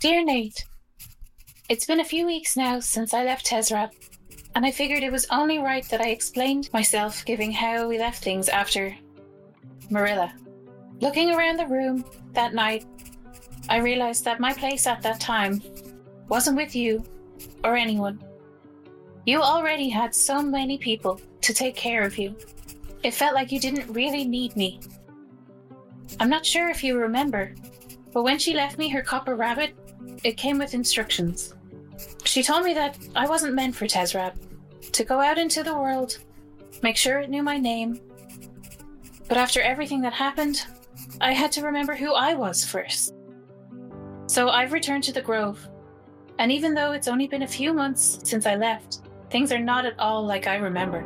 Dear Nate, it's been a few weeks now since I left Tezrab, and I figured it was only right that I explained myself giving how we left things after Marilla. Looking around the room that night, I realized that my place at that time wasn't with you or anyone. You already had so many people to take care of you. It felt like you didn't really need me. I'm not sure if you remember, but when she left me her copper rabbit, it came with instructions. She told me that I wasn't meant for Tezrab, to go out into the world, make sure it knew my name. But after everything that happened, I had to remember who I was first. So I've returned to the Grove. And even though it's only been a few months since I left, things are not at all like I remember.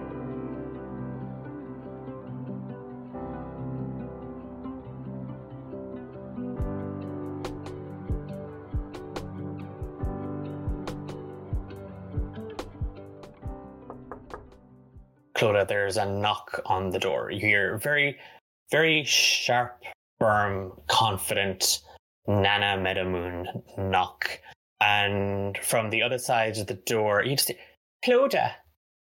Clodagh, there's a knock on the door. You hear very, very sharp, firm, confident Nana Meadowmoon knock. And from the other side of the door, you just Clodagh.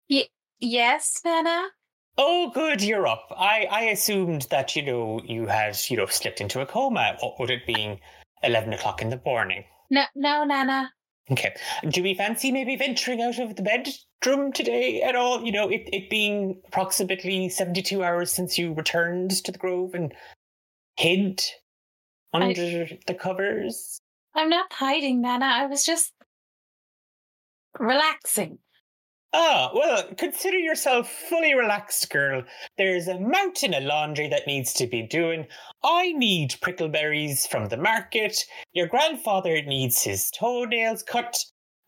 Y- yes, Nana? Oh, good, you're up. I, I assumed that, you know, you had, you know, slipped into a coma. What would it being 11 o'clock in the morning? No, no, Nana. Okay. Do we fancy maybe venturing out of the bedroom today at all? You know, it, it being approximately 72 hours since you returned to the Grove and hid under I, the covers? I'm not hiding, Nana. I was just relaxing. Ah, well, consider yourself fully relaxed, girl. There's a mountain of laundry that needs to be doing. I need prickleberries from the market. Your grandfather needs his toenails cut.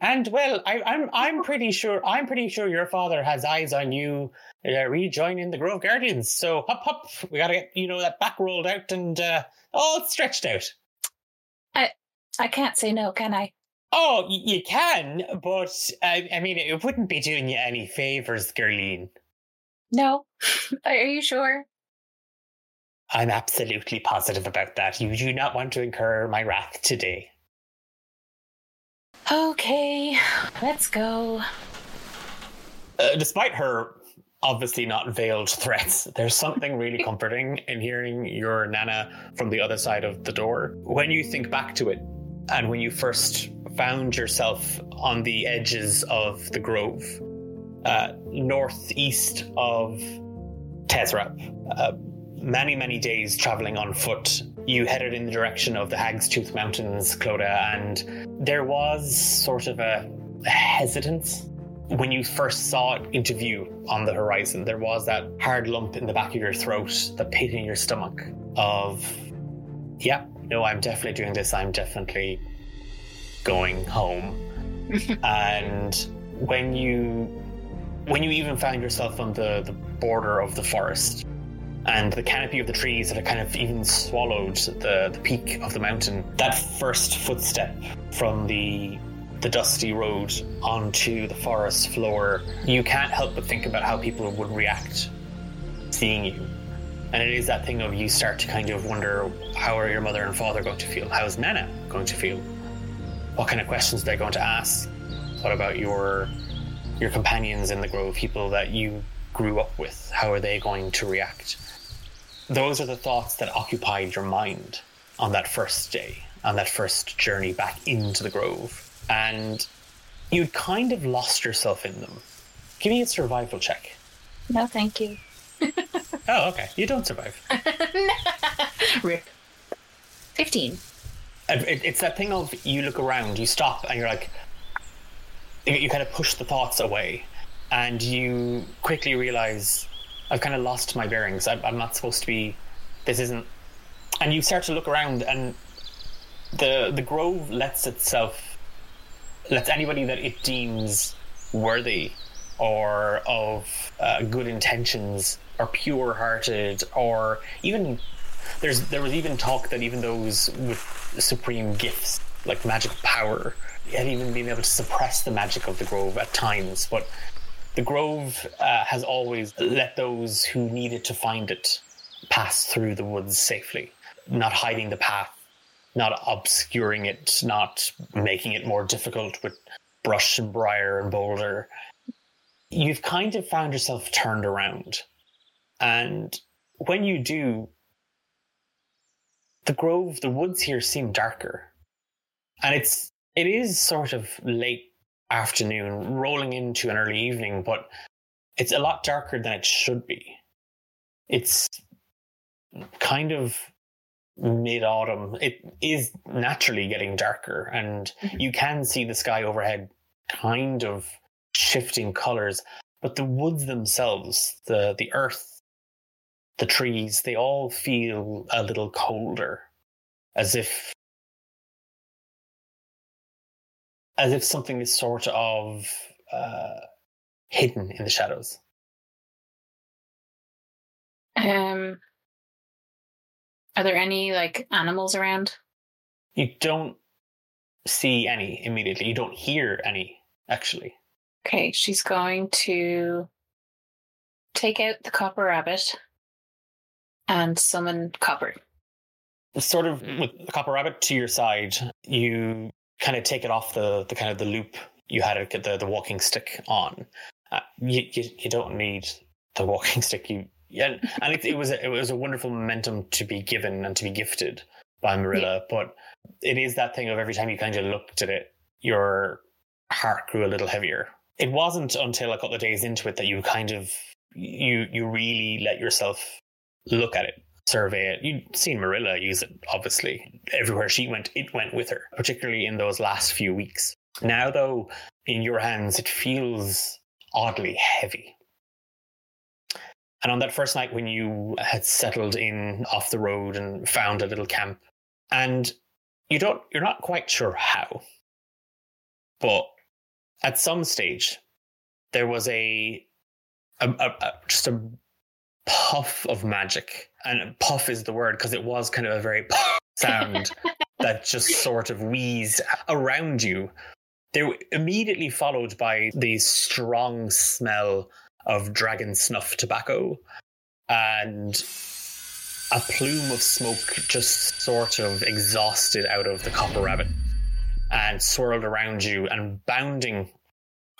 And well, I, am I'm, I'm pretty sure I'm pretty sure your father has eyes on you uh, rejoining the Grove Guardians. So hop hop, we gotta get you know that back rolled out and uh, all stretched out. I I can't say no, can I? Oh, you can, but I, I mean, it wouldn't be doing you any favors, Gerline. No, are you sure? I'm absolutely positive about that. You do not want to incur my wrath today. Okay, let's go. Uh, despite her obviously not veiled threats, there's something really comforting in hearing your Nana from the other side of the door. When you think back to it, and when you first found yourself on the edges of the grove, uh, northeast of Tezrab, uh, many, many days traveling on foot, you headed in the direction of the Hag's Tooth Mountains, Clodagh, and there was sort of a hesitance when you first saw it into view on the horizon. There was that hard lump in the back of your throat, the pit in your stomach of, yeah, no, I'm definitely doing this. I'm definitely going home. and when you when you even found yourself on the, the border of the forest and the canopy of the trees that had kind of even swallowed the, the peak of the mountain, that first footstep from the the dusty road onto the forest floor, you can't help but think about how people would react seeing you. And it is that thing of you start to kind of wonder how are your mother and father going to feel? How's Nana going to feel? What kind of questions they're going to ask? What about your your companions in the grove, people that you grew up with? How are they going to react? Those are the thoughts that occupied your mind on that first day, on that first journey back into the grove and you'd kind of lost yourself in them. Give me a survival check. No, thank you. oh, okay. You don't survive. Rip. 15. It's that thing of you look around, you stop, and you're like, you kind of push the thoughts away, and you quickly realize, I've kind of lost my bearings. I'm not supposed to be. This isn't. And you start to look around, and the the grove lets itself lets anybody that it deems worthy or of uh, good intentions or pure hearted or even there's there was even talk that even those with supreme gifts like magic power had even been able to suppress the magic of the grove at times but the grove uh, has always let those who needed to find it pass through the woods safely not hiding the path not obscuring it, not making it more difficult with brush and briar and boulder. You've kind of found yourself turned around. And when you do, the grove, the woods here seem darker. And it's it is sort of late afternoon, rolling into an early evening, but it's a lot darker than it should be. It's kind of mid autumn. It is naturally getting darker, and Mhm. you can see the sky overhead kind of shifting colors. But the woods themselves, the the earth, the trees, they all feel a little colder, as if as if something is sort of uh, hidden in the shadows. Um, are there any like animals around? You don't see any immediately. You don't hear any, actually. Okay, she's going to take out the copper rabbit and summon copper. Sort of with the copper rabbit to your side, you kind of take it off the, the kind of the loop you had it, the, the walking stick on. Uh, you, you you don't need the walking stick. You yeah, and it, it was a, it was a wonderful momentum to be given and to be gifted by Marilla. But it is that thing of every time you kind of looked at it, your heart grew a little heavier. It wasn't until a couple of days into it that you kind of you you really let yourself look at it, survey it. You'd seen Marilla use it, obviously. Everywhere she went, it went with her, particularly in those last few weeks. Now, though, in your hands, it feels oddly heavy. And on that first night when you had settled in off the road and found a little camp, and you don't, you're not quite sure how, but at some stage, there was a, a, a, a just a puff of magic, and puff is the word because it was kind of a very puff sound that just sort of wheezed around you. They were immediately followed by the strong smell of dragon snuff tobacco and a plume of smoke just sort of exhausted out of the copper rabbit and swirled around you and bounding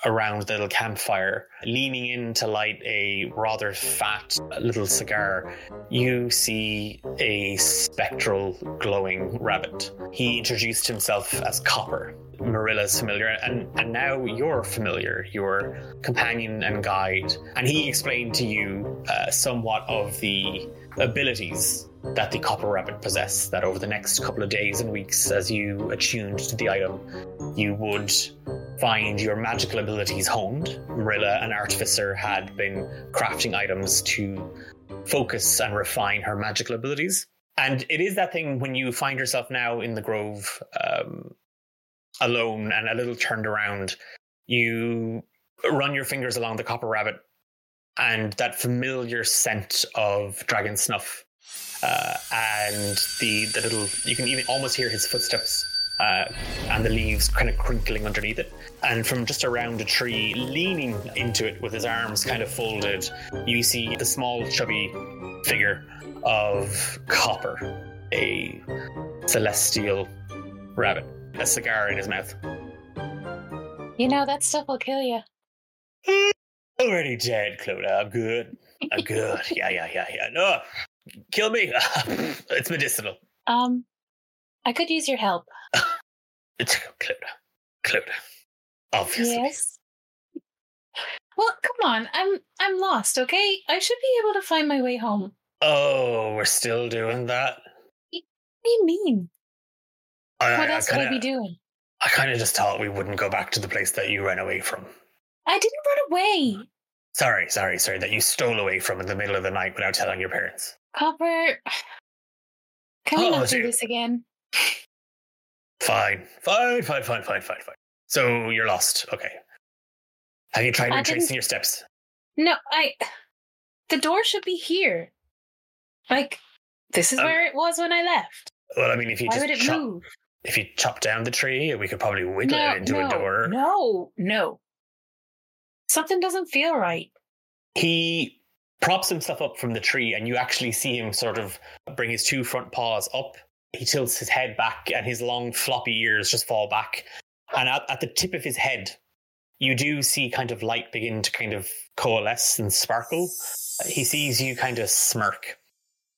around the little campfire, leaning in to light a rather fat little cigar, you see a spectral glowing rabbit. He introduced himself as Copper. Marilla's familiar, and, and now you're familiar, your companion and guide. And he explained to you uh, somewhat of the abilities that the Copper Rabbit possess, that over the next couple of days and weeks, as you attuned to the item, you would find your magical abilities honed. Marilla, an artificer, had been crafting items to focus and refine her magical abilities. And it is that thing when you find yourself now in the grove, um, alone and a little turned around, you run your fingers along the copper rabbit, and that familiar scent of dragon snuff, uh, and the the little you can even almost hear his footsteps. Uh, and the leaves kind of crinkling underneath it. And from just around a tree, leaning into it with his arms kind of folded, you see the small, chubby figure of Copper, a celestial rabbit, a cigar in his mouth. You know, that stuff will kill you. Already dead, Clodagh. I'm good. I'm good. Yeah, yeah, yeah, yeah. No, kill me. it's medicinal. Um, I could use your help. It's Clodagh. Clodagh. Obviously. Yes. Well, come on. I'm I'm lost, okay? I should be able to find my way home. Oh, we're still doing that. What do you mean? I, What I, else would I be doing? I kind of just thought we wouldn't go back to the place that you ran away from. I didn't run away. Sorry, sorry, sorry, that you stole away from in the middle of the night without telling your parents. Copper. Can we Oh, not do this again? Fine, fine, fine, fine, fine, fine, fine. So you're lost. Okay. Have you tried I retracing your steps? No, I. The door should be here. Like, this is Um, where it was when I left. Well, I mean, if you Why just would it chop, move? if you chop down the tree, we could probably wiggle no, it into no, a door. No, no. Something doesn't feel right. He props himself up from the tree, and you actually see him sort of bring his two front paws up He tilts his head back and his long floppy ears just fall back. And at, at the tip of his head, you do see kind of light begin to kind of coalesce and sparkle. He sees you kind of smirk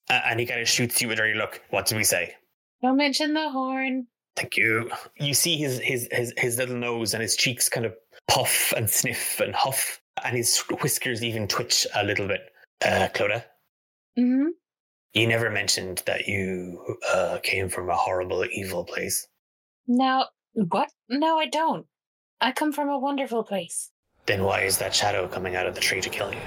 and he kind of shoots you with a dirty look. What do we say? Don't mention the horn. Thank you. You see his his his, his little nose and his cheeks kind of puff and sniff and huff, and his whiskers even twitch a little bit. Uh, Clodagh, hmm you never mentioned that you uh, came from a horrible, evil place. No, what? No, I don't. I come from a wonderful place. Then why is that shadow coming out of the tree to kill you?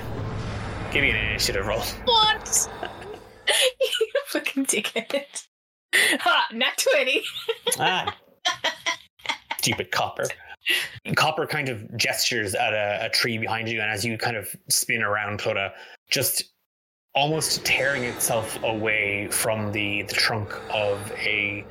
Give me an initiative roll. What? you fucking dickhead. Ha! not 20. ah, stupid copper. Copper kind of gestures at a, a tree behind you, and as you kind of spin around, Clodagh, just almost tearing itself away from the, the trunk of a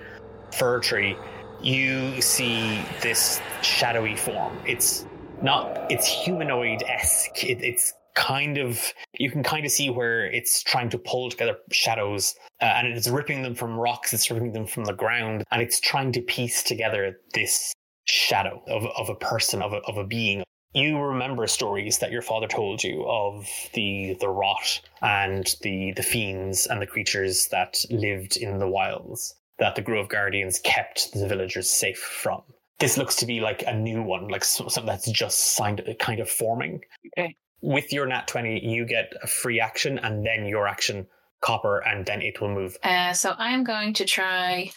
fir tree, you see this shadowy form. It's not, it's humanoid esque. It, it's kind of, you can kind of see where it's trying to pull together shadows uh, and it's ripping them from rocks, it's ripping them from the ground, and it's trying to piece together this shadow of, of a person, of a, of a being. You remember stories that your father told you of the the rot and the the fiends and the creatures that lived in the wilds that the Grove Guardians kept the villagers safe from. This looks to be like a new one, like something that's just signed, kind of forming. Okay. With your nat twenty, you get a free action, and then your action, copper, and then it will move. Uh, so I'm going to try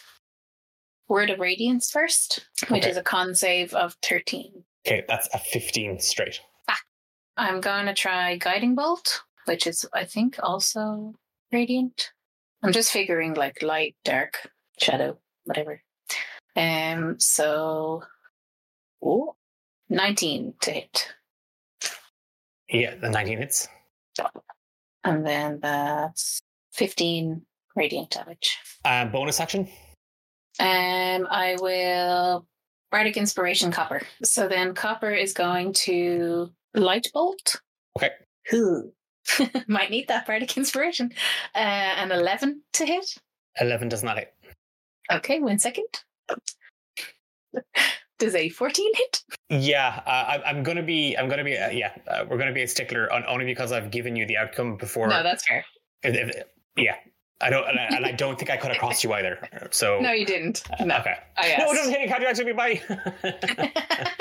Word of Radiance first, which Okay. is a con save of 13. Okay, that's a fifteen straight. I'm going to try Guiding Bolt, which is, I think, also Radiant. I'm just figuring like light, dark, shadow, whatever. Um, so, ooh, 19 to hit. Yeah, the nineteen hits. And then that's 15 radiant damage. Uh, bonus action. Um, I will Bardic Inspiration Copper. So then Copper is going to Light Bolt. Okay. Who might need that Bardic Inspiration. Uh, an 11 to hit. Eleven does not hit. Okay, one second. Does a 14 hit? Yeah, uh, I, I'm gonna be. I'm gonna be. Uh, yeah, uh, we're gonna be a stickler on, only because I've given you the outcome before. No, that's fair. If- if- yeah, I don't, and I, and I don't think I cut across you either. So No, you didn't. No. okay. I No, it asked. doesn't hit. you. Can't you actually bye?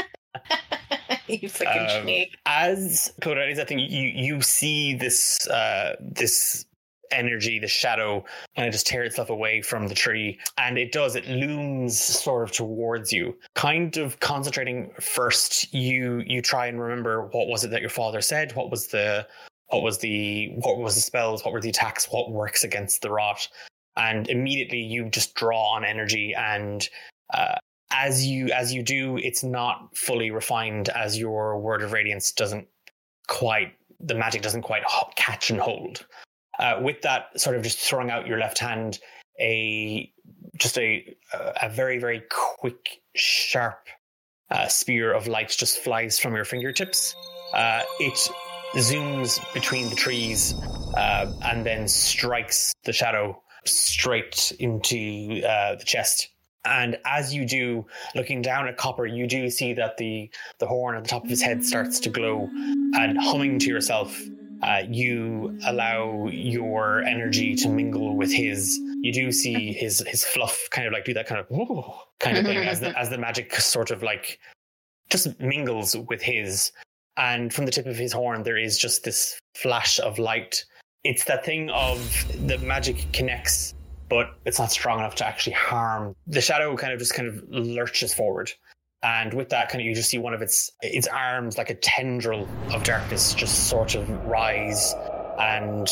you fucking Um, snake. As Clodagh is, I think you you see this uh this energy, the shadow, kind of just tear itself away from the tree, and it does. It looms sort of towards you, kind of concentrating. First, you you try and remember what was it that your father said. What was the what was the what was the spells? What were the attacks? What works against the rot? And immediately you just draw on energy and. Uh, as you as you do, it's not fully refined as your word of radiance doesn't quite the magic doesn't quite catch and hold. Uh, with that, sort of just throwing out your left hand, a just a a very very quick sharp uh, spear of light just flies from your fingertips. Uh, it zooms between the trees uh, and then strikes the shadow straight into uh, the chest. And as you do, looking down at Copper, you do see that the the horn at the top of his head starts to glow, and humming to yourself, uh, you allow your energy to mingle with his. You do see his his fluff kind of like do that kind of "Whoa," kind of thing as the as the magic sort of like just mingles with his. And from the tip of his horn, there is just this flash of light. It's that thing of the magic connects but it's not strong enough to actually harm. The shadow kind of just kind of lurches forward. And with that, kind of, you just see one of its its arms, like a tendril of darkness, just sort of rise, and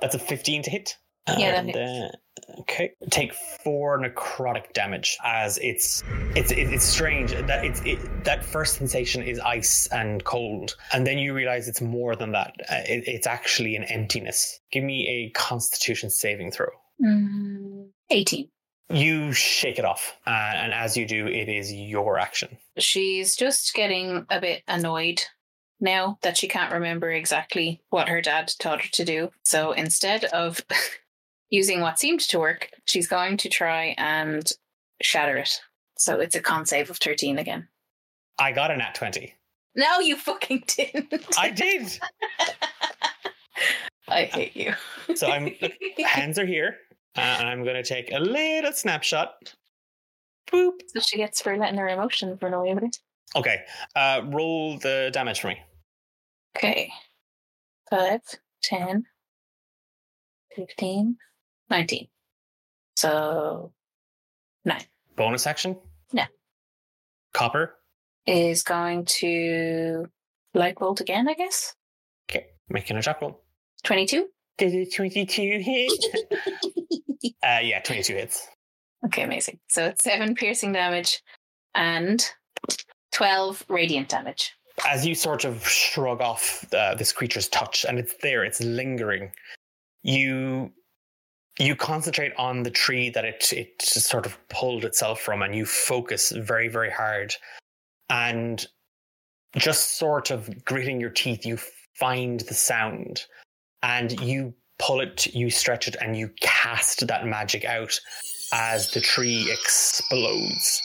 that's a fifteen to hit. Yeah, that And, uh, okay, take four necrotic damage as it's it's it- it's strange that it's it, that first sensation is ice and cold, and then you realize it's more than that. Uh, it, it's actually an emptiness. Give me a Constitution saving throw. Mm, 18. You shake it off, uh, and as you do, it is your action. She's just getting a bit annoyed now that she can't remember exactly what her dad taught her to do. So instead of using what seemed to work, she's going to try and shatter it. So it's a con save of 13 again. I got a nat 20. No, you fucking didn't. I did. I hate you. So I'm look, hands are here, uh, and I'm going to take a little snapshot. Boop. So she gets for letting her emotions run away with it. Okay. Uh, roll the damage for me. Okay. 5, 10, 15, 19. So, 9 Bonus action. No. Copper. is going to light bolt again, I guess. Okay. Making a attack roll. 22. Did it 22 hit? uh, yeah, 22 hits. Okay, amazing. So it's 7 piercing damage and 12 radiant damage. As you sort of shrug off uh, this creature's touch, and it's there, it's lingering. You you concentrate on the tree that it it just sort of pulled itself from, and you focus very very hard, and just sort of gritting your teeth, you find the sound, and you pull it, you stretch it, and you cast that magic out as the tree explodes.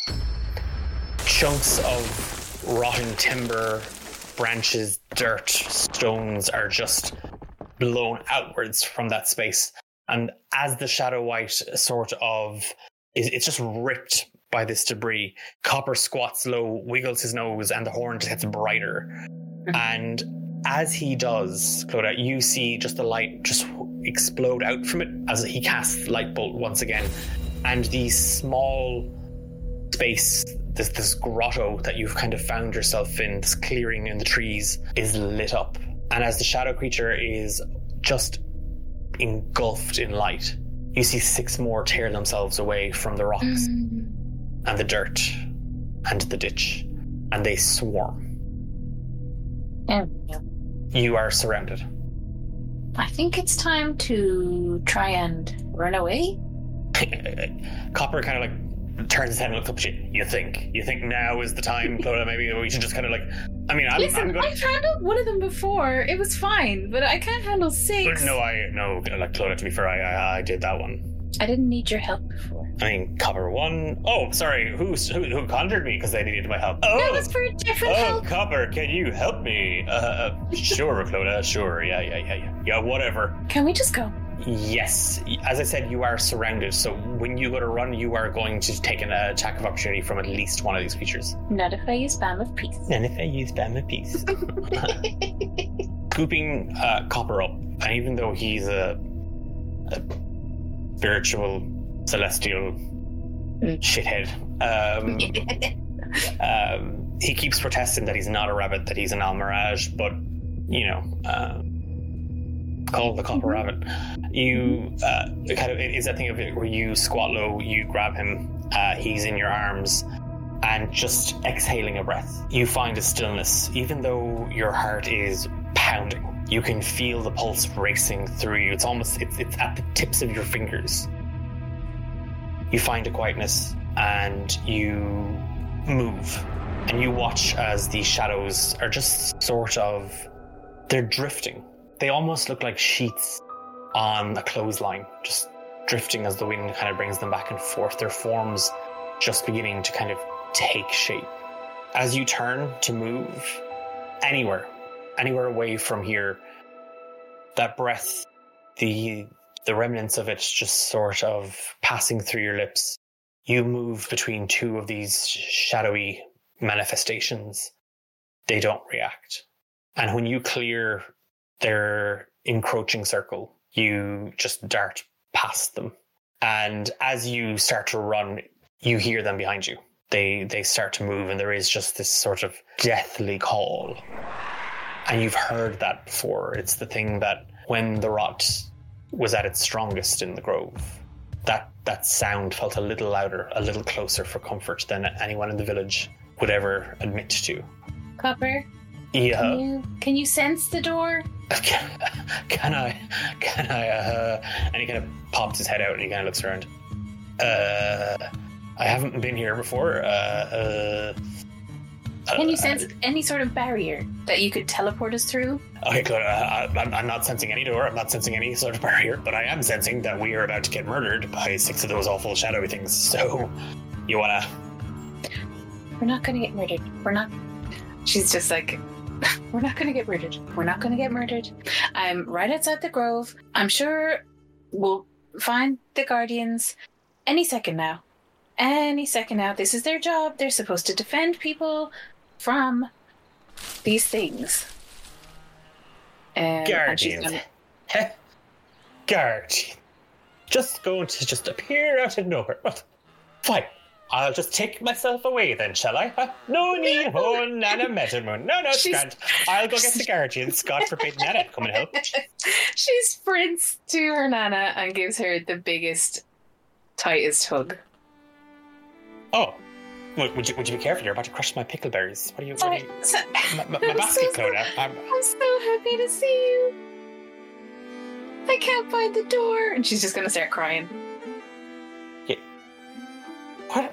Chunks of rotten timber, branches, dirt, stones are just blown outwards from that space. And as the shadow white sort of is it's just ripped by this debris, Copper squats low, wiggles his nose, and the horn just gets brighter. Mm-hmm. And as he does, Clodagh, you see just the light just explode out from it as he casts light bolt once again. And the small space, this this grotto that you've kind of found yourself in, this clearing in the trees, is lit up. And as the shadow creature is just engulfed in light, you see six more tear themselves away from the rocks mm. and the dirt and the ditch, and they swarm. Yeah. You are surrounded. I think it's time to try and run away. Copper kind of like turns his head and looks up at you. You think? You think now is the time, Clodagh? Maybe we should just kind of like. I mean, I'm, Listen, I'm going. I've handled one of them before. It was fine, but I can't handle six. No, I no. Like Clodagh, to be fair, I, I I did that one. I didn't need your help before. I mean, Copper one. Oh, sorry. Who who, who conjured me because they needed my help? Oh, That was for a different oh, help. Copper, can you help me? Uh, Uh, sure, Clodagh. Sure. Yeah, yeah, yeah, yeah. Yeah, whatever. Can we just go? Yes, as I said, you are surrounded. So when you go to run, you are going to take an attack of opportunity from at least one of these creatures. Not if I use Balm of Peace. And if I use Balm of Peace, scooping uh, Copper up, and even though he's a, a spiritual celestial shithead, um, um, he keeps protesting that he's not a rabbit, that he's an Almiraj, but you know, uh, call the copper rabbit. You uh, kind of it is that thing of it where you squat low, you grab him, uh, he's in your arms, and just exhaling a breath, you find a stillness, even though your heart is pounding. You can feel the pulse racing through you. It's almost it's it's at the tips of your fingers. You find a quietness and you move and you watch as these shadows are just sort of they're drifting they almost look like sheets on a clothesline just drifting as the wind kind of brings them back and forth. Their forms just beginning to kind of take shape. As you turn to move anywhere anywhere away from here that breath the the remnants of it just sort of passing through your lips. You move between two of these shadowy manifestations, they don't react. And when you clear their encroaching circle, you just dart past them. And as you start to run, you hear them behind you. They they start to move, and there is just this sort of deathly call. And you've heard that before. It's the thing that when the rot was at its strongest in the grove, that that sound felt a little louder, a little closer for comfort than anyone in the village would ever admit to. Copper, Yeah, can you can you sense the door? can, can I? Can I? Uh, and he kind of pops his head out and he kind of looks around. Uh, I haven't been here before. Uh, uh, Can you Uh, sense any sort of barrier that you could teleport us through? Okay, good. Uh, I'm, I'm not sensing any door. I'm not sensing any sort of barrier, but I am sensing that we are about to get murdered by six of those awful shadowy things. So, you wanna? We're not gonna get murdered. We're not. She's just like, we're not gonna get murdered. We're not gonna get murdered. I'm right outside the grove. I'm sure we'll find the guardians any second now. Any second now. This is their job. They're supposed to defend people from these things. And Guardians. gonna-. Just going to just appear out of nowhere. What? Fine. I'll just take myself away then, shall I? Huh? No need, oh, Nana Meadowmoon. No, no, it's She's- grand. I'll go get the Guardians. God forbid Nana come and help. she sprints to her nana and gives her the biggest, tightest hug. Oh. Would, you would you be careful? You're about to crush my pickleberries. What are you? What are you uh, so- my, my, my basket, so. Clodagh. I'm, I'm so happy to see you. I can't find the door. And she's just gonna start crying. What?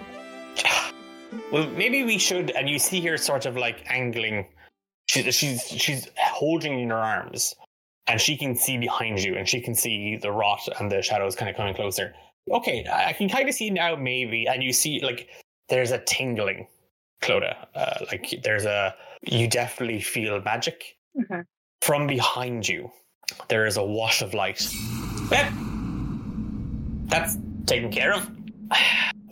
Well, maybe we should. And you see her sort of like angling. She's she's she's holding in her arms, and she can see behind you, and she can see the rot and the shadows kind of coming closer. Okay, I can kind of see now, maybe. And you see like there's a tingling, Clodagh. Uh, like there's a you definitely feel magic Mhm. from behind you. There is a wash of light. Well, that's taken care of.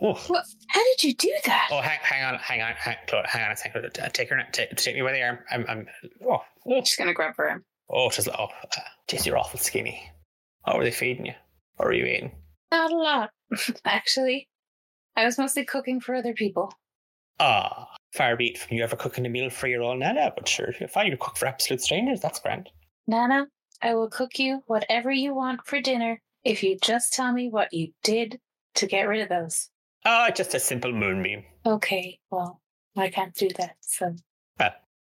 What? How did you do that? Oh, hang, hang on, hang on, hang, Claude, hang on a second. Uh, Take her, take, take me by the arm. I'm, I'm. Oh, oh, She's gonna grab her arm. oh, she's. Oh, uh, jeez, you're awful skinny. What were they feeding you? What were you eating? Not a lot, actually. I was mostly cooking for other people. Ah, far be it from you ever cooking a meal for your own nana, but sure, if I you cook for absolute strangers, that's grand. Nana, I will cook you whatever you want for dinner if you just tell me what you did to get rid of those. Ah, just a simple moonbeam. Okay, well, I can't do that, so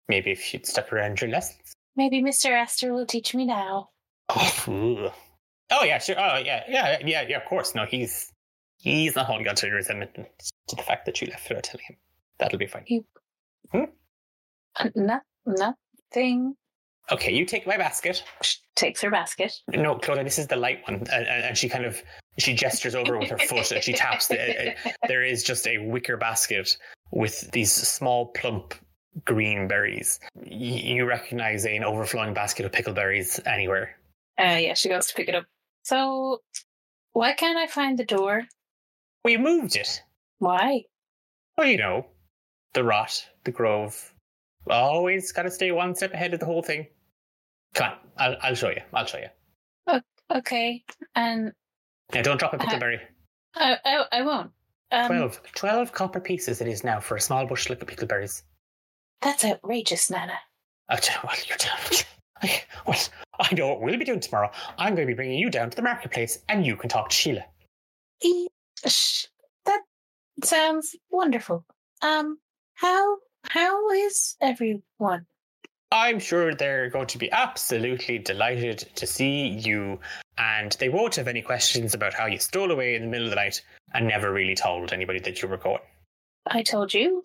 Maybe if you'd stuck around your lessons. maybe Mr. Aster will teach me now. Oh, oh yeah, sure. Oh yeah, yeah, yeah, yeah. Of course, no, he's he's not holding on to resentment to the fact that you left without telling him. That'll be fine. Hmm. No, nothing. Okay, you take my basket. She takes her basket. No, Claudia, this is the light one, and, and, and she kind of she gestures over with her foot and she taps. The, there is just a wicker basket with these small plump green berries. You recognize an overflowing basket of pickleberries anywhere. Uh, yeah, she goes to pick it up. So, why can't I find the door? We moved it. Why? Well, you know, the rot, the grove. Always got to stay one step ahead of the whole thing. Come on, I'll, I'll show you. I'll show you. Okay, and Now, don't drop a pickleberry. I, I, I won't. Um, Twelve. Twelve copper pieces it is now for a small bushel of pickleberries. That's outrageous, Nana. T- well, you're down. I, well, I know what we'll be doing tomorrow. I'm going to be bringing you down to the marketplace, and you can talk to Sheila. Sh- that sounds wonderful. Um, how how is everyone? I'm sure they're going to be absolutely delighted to see you, and they won't have any questions about how you stole away in the middle of the night and never really told anybody that you were going. I told you.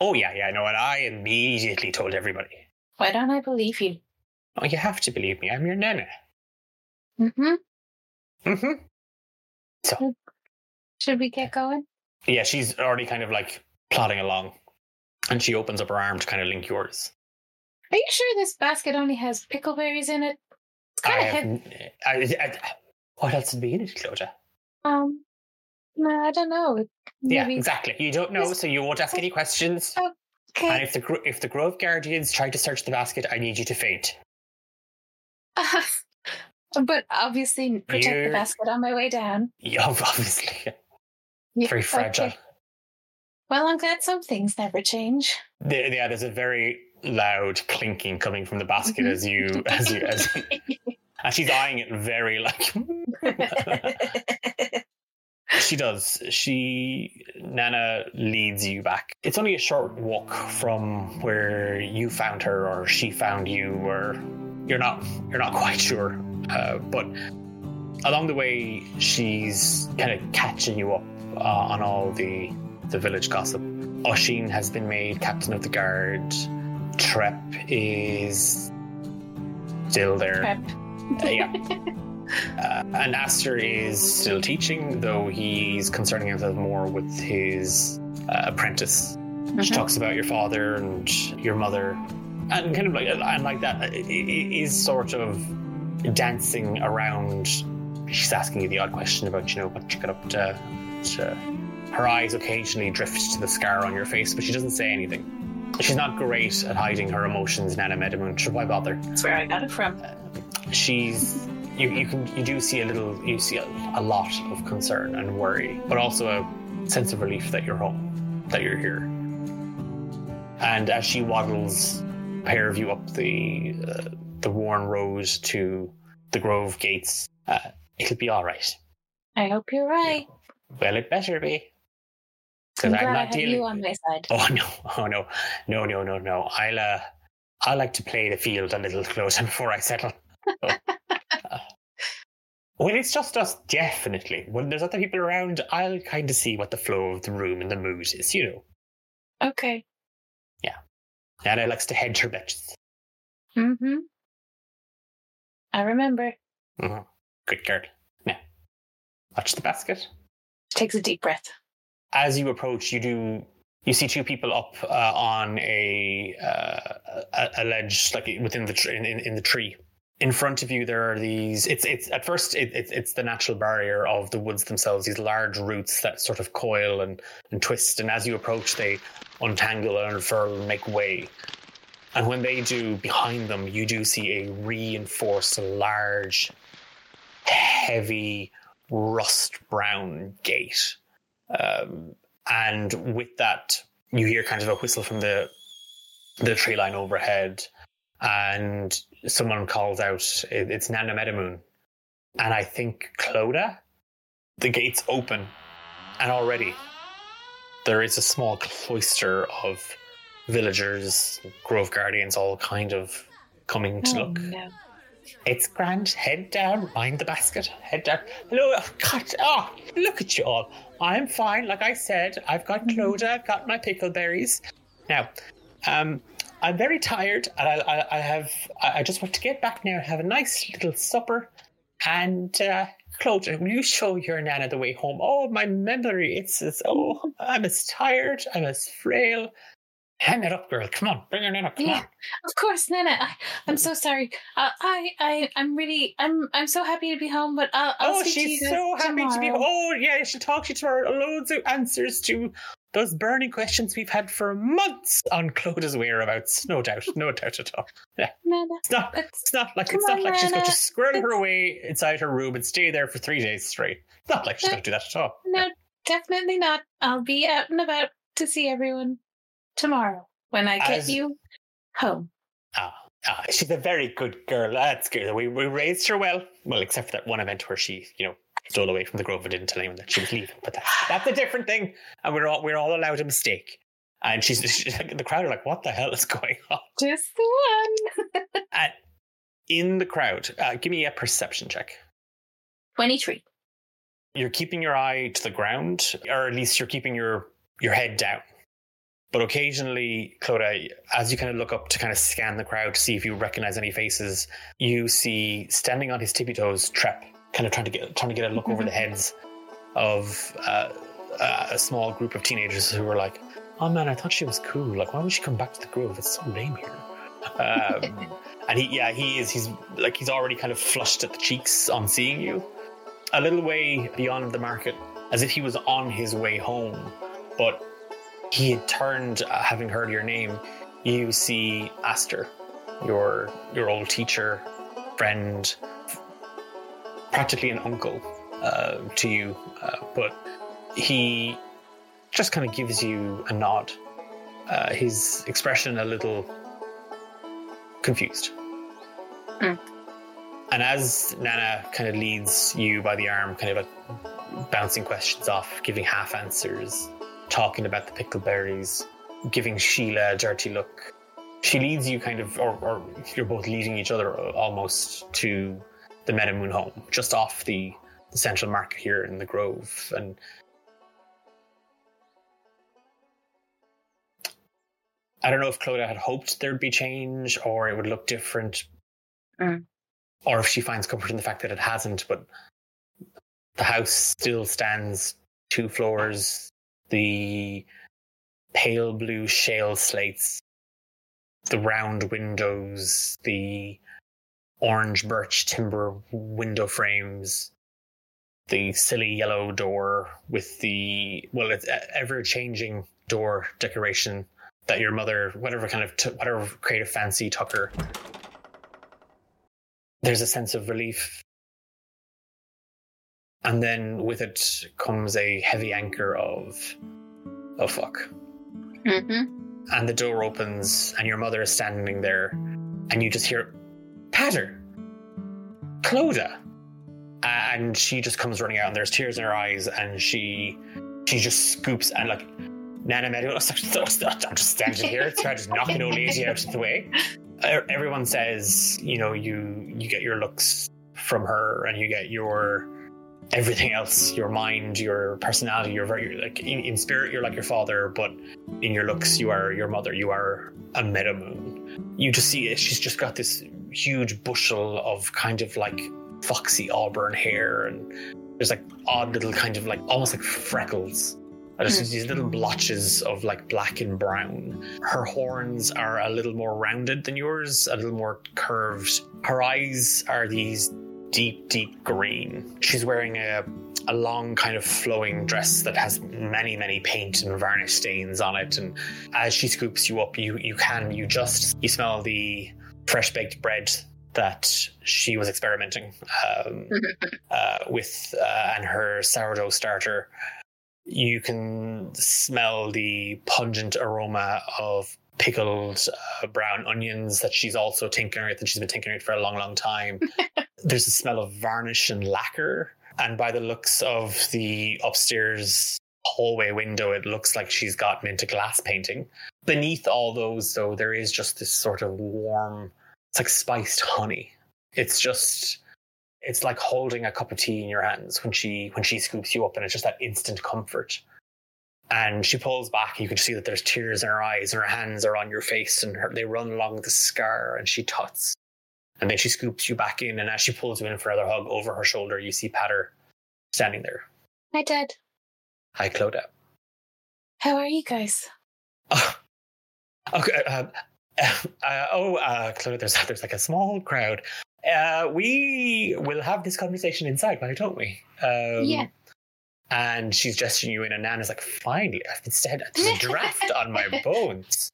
Oh, yeah, yeah, no, and I immediately told everybody. Why don't I believe you? Oh, you have to believe me. I'm your nana. Mm-hmm. Mm-hmm. So, Should we get going? yeah, she's already kind of like plodding along, and she opens up her arm to kind of link yours. Are you sure this basket only has pickleberries in it? Kind of have, heavy. I, I, what else would be in it, Clodagh? Um, no, I don't know. It- Yeah, exactly. You don't know, so you won't ask any questions. Okay. And if the if the Grove Guardians try to search the basket, I need you to faint. but obviously, protect You're- the basket on my way down. Yeah, obviously, Yeah, very fragile. okay. Well, I'm glad some things never change. There, yeah, there's a very loud clinking coming from the basket as you as you as and she's eyeing it very like she does. She Nana leads you back. It's only a short walk from where you found her or she found you or you're not you're not quite sure. Uh, but along the way she's kind of catching you up uh, on all the the village gossip. Oisin has been made captain of the guard. Trep is still there. Prep. Uh, yeah. Uh, and Aster is still teaching, though he's concerning himself more with his uh, apprentice. She Mhm. talks about your father and your mother, and kind of like and like that. It, it is sort of dancing around. She's asking you the odd question about you know what you got up to. to her eyes occasionally drift to the scar on your face, but she doesn't say anything. She's not great at hiding her emotions, Nana Meadowmoon. So why bother? That's where I got it from. she's you, you can you do see a little you see a, a lot of concern and worry but also a sense of relief that you're home that you're here and as she waddles a pair of you up the uh, the worn road to the grove gates uh, it'll be all right I hope you're right. well it better be I'm because i'm I not dealing you on my side. oh no oh no no no no no i'll uh i like to play the field a little closer before i settle So, uh, when it's just us definitely when there's other people around i'll kind of see what the flow of the room and the mood is you know Okay. Nana likes to hedge her bets Mm-hmm. I remember. mm-hmm. good girl now watch the basket Takes a deep breath. As you approach, you do you see two people up uh, on a, uh, a a ledge, like within the tr- in, in, in the tree. In front of you, there are these. It's it's at first it, it's it's the natural barrier of the woods themselves. These large roots that sort of coil and and twist, and as you approach, they untangle and unfurl and make way. And when they do, behind them, you do see a reinforced, large, heavy, rust brown gate. Um, and with that, you hear kind of a whistle from the the tree line overhead, and someone calls out, "It's Nana Meadowmoon," and I think Clodagh. The gates open, and already there is a small cloister of villagers, grove guardians, all kind of coming to Oh, look. no. It's grand. Head down. Mind the basket. Head down. Hello. Oh, God. Oh, look at you all. I'm fine. Like I said, I've got Clodagh. I've got my pickleberries. Now, um, I'm very tired, and I, I, I have. I I just want to get back now and have a nice little supper. And uh, Clodagh, will you show your nana the way home? Oh, my memory. It's, it's oh, I'm as tired. I'm as frail. Hang it up, girl. Come on, bring her nana. Come Yeah. on. Of course, Nana. I, I'm so sorry. Uh, I, I, I'm really, I'm, I'm so happy to be home. But I'll, I'll oh, you she's so happy to be. tomorrow. Oh, yeah, she'll talk to her. Loads of answers to those burning questions we've had for months on Clodagh's whereabouts. No doubt, no doubt at all. Nana, It's not. It's not like it's not on, like she's going to squirrel her away inside her room and stay there for three days straight. It's not like she's going to do that at all. no, definitely not. I'll be out and about to see everyone tomorrow when I get As- you home. Ah, ah, she's a very good girl. That's good. We we raised her well. Well, except for that one event where she, you know, stole away from the grove and didn't tell anyone that she was leaving. But that's, that's a different thing. And we're all we're all allowed a mistake. And she's, she's the crowd are like, "What the hell is going on?" Just the one. And in the crowd, uh, give me a perception check. Twenty-three. You're keeping your eye to the ground, or at least you're keeping your your head down. But occasionally, Clodagh, as you kind of look up to kind of scan the crowd to see if you recognize any faces, you see standing on his tippy toes, Trep, kind of trying to get trying to get a look over the heads of uh, uh, a small group of teenagers who were like, "Oh man, I thought she was cool. Like, why would she come back to the grove? It's so lame here." Um, and he, yeah, he is. He's like he's already kind of flushed at the cheeks on seeing you. A little way beyond the market, as if he was on his way home, but he had turned, uh, having heard your name. You see Aster, your your old teacher, friend, practically an uncle uh, to you, uh, but he just kind of gives you a nod. Uh, his expression a little confused. Hmm. And as Nana kind of leads you by the arm, kind of like bouncing questions off, giving half answers, talking about the pickleberries, giving Sheila a dirty look, she leads you kind of, or, or you're both leading each other almost to the Meadow home, just off the, the central market here in the Grove. And I don't know if Clodagh had hoped there'd be change or it would look different, Mm. or if she finds comfort in the fact that it hasn't. But the house still stands two floors. The pale blue shale slates, the round windows, the orange birch timber window frames, the silly yellow door with the well, it's ever changing door decoration that your mother, whatever kind of t- whatever creative fancy Tucker. There's a sense of relief, and then with it comes a heavy anchor of, oh fuck, Mm-hmm. and the door opens and your mother is standing there and you just hear patter clodagh and she just comes running out and there's tears in her eyes and she she just scoops and like Nana Meadow, I'm just standing here, so I just knocking old lady out of the way. E- Everyone says, you know, you you get your looks from her, and you get your everything else, your mind, your personality. You're very like in, in spirit, you're like your father, but in your looks, you are your mother. You are a Meadowmoon. You just see it. She's just got this huge bushel of kind of like foxy auburn hair, and there's like odd little kind of like almost like freckles. Uh, Just these little blotches of like black and brown. Her horns are a little more rounded than yours, a little more curved. Her eyes are these deep, deep green. She's wearing a a long kind of flowing dress that has many, many paint and varnish stains on it. And as she scoops you up, you you can you just you smell the fresh baked bread that she was experimenting um, uh, with, uh, and her sourdough starter. You can smell the pungent aroma of pickled uh, brown onions that she's also tinkering with, and she's been tinkering with for a long, long time. There's a smell of varnish and lacquer, and by the looks of the upstairs hallway window, it looks like she's gotten into glass painting. Beneath all those, though, there is just this sort of warm, it's like spiced honey. It's just it's like holding a cup of tea in your hands when she when she scoops you up and it's just that instant comfort and she pulls back you can see that there's tears in her eyes and her hands are on your face and her, they run along the scar and she tuts and then she scoops you back in and as she pulls you in for another hug over her shoulder you see patter standing there Hi, Dad. hi clodagh How are you guys? oh, okay uh, uh, oh uh, there's, there's like a small crowd uh, we will have this conversation inside why don't we um, Yeah. And she's gesturing you in, and Nana's like, finally, I've been said there's a draft on my bones.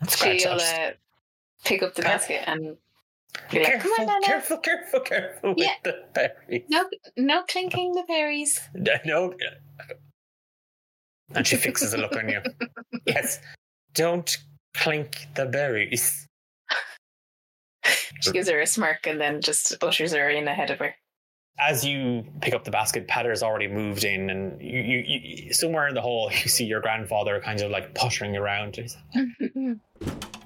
That's She'll uh, pick up the basket and like, careful, "Come on, Nana." careful, careful, careful Yeah. with the berries. No, no clinking the berries. No. And she fixes a look on you. Yes. Don't clink the berries. She gives her a smirk and then just ushers her in ahead of her. As you pick up the basket, Patter's already moved in, and you, you, you somewhere in the hall, you see your grandfather kind of like puttering around. Like, mm-hmm.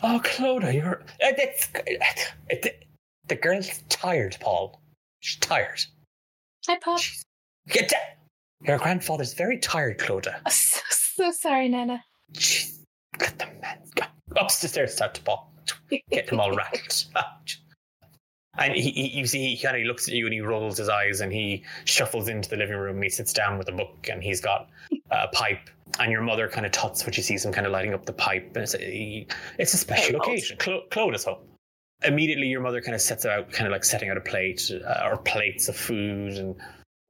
Oh, Clodagh, you're. Uh, it's, it, the girl's tired, Paul. She's tired. Hi, Pop. Get down. Your grandfather's very tired, Clodagh. So, so sorry, Nana. Jeez, let the man go. Up the stairs, start to Paul. Get them all rattled. And he, he, you see, he kind of looks at you and he rolls his eyes and he shuffles into the living room and he sits down with a book and he's got a pipe. And your mother kind of tuts when she sees him kind of lighting up the pipe. And it's a, it's a special Hey, occasion. Clo- Clodagh home. Immediately, your mother kind of sets out, kind of like setting out a plate uh, or plates of food. And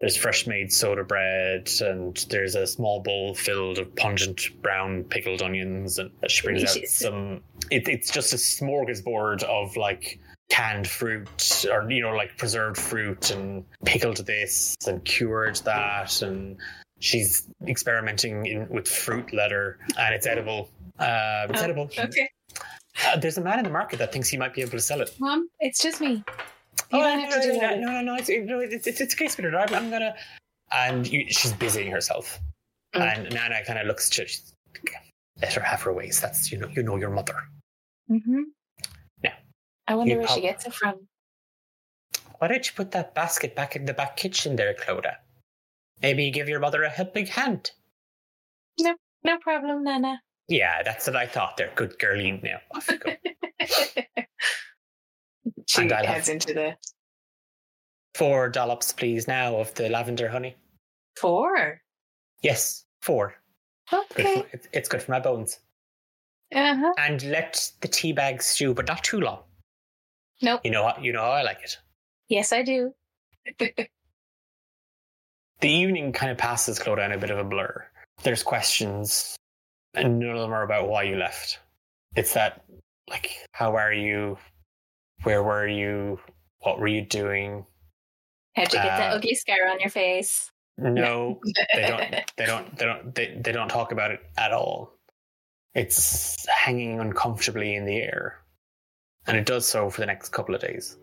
there's fresh made soda bread and there's a small bowl filled of pungent brown pickled onions. And she brings out some, it, it's just a smorgasbord of like canned fruit or you know like preserved fruit and pickled this and cured that and she's experimenting in, with fruit leather and it's edible uh, it's Oh, edible Okay. uh, there's a man in the market that thinks he might be able to sell it Mom, it's just me. You oh, don't no, have to do no, that. no, no, no, it's, no, it's, it's, it's okay, sweetheart. I'm, I'm gonna. And you, she's busying herself, Mm. and Nana kind of looks. To, let her have her ways. That's you know, you know your mother. Mm-hmm. Yeah. I wonder You where she gets it from. Why don't you put that basket back in the back kitchen there, Clodagh? Maybe give your mother a helping hand. No, no problem, Nana. Yeah, that's what I thought there. Good girlie now. Off you go. she And I'll heads into the Four dollops, please, now of the lavender honey. four. Yes, four. Good Okay. for- it's- it's good for my bones. Uh huh. And let the tea bag stew, but not too long. Nope. You know you know how I like it. Yes, I do. The evening kind of passes Clodagh in a bit of a blur. There's questions, and none of them are about why you left. It's that, like, how are you? Where were you? What were you doing? How'd you get that Uh, ugly scar on your face? No, they don't. They don't. They don't. They, they don't talk about it at all. It's hanging uncomfortably in the air, and it does so for the next couple of days.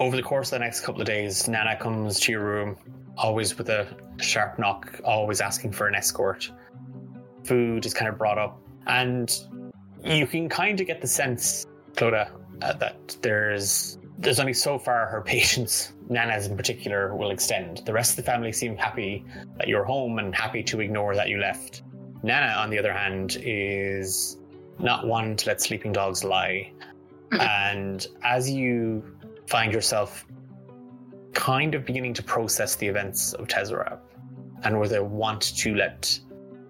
Over the course of the next couple of days, Nana comes to your room, always with a sharp knock, always asking for an escort. Food is kind of brought up, and you can kind of get the sense, Clodagh, uh, that there's there's only so far her patience, Nana's in particular, will extend. The rest of the family seem happy that you're home and happy to ignore that you left. Nana, on the other hand, is not one to let sleeping dogs lie. and as you find yourself kind of beginning to process the events of Tezrab and with a want to let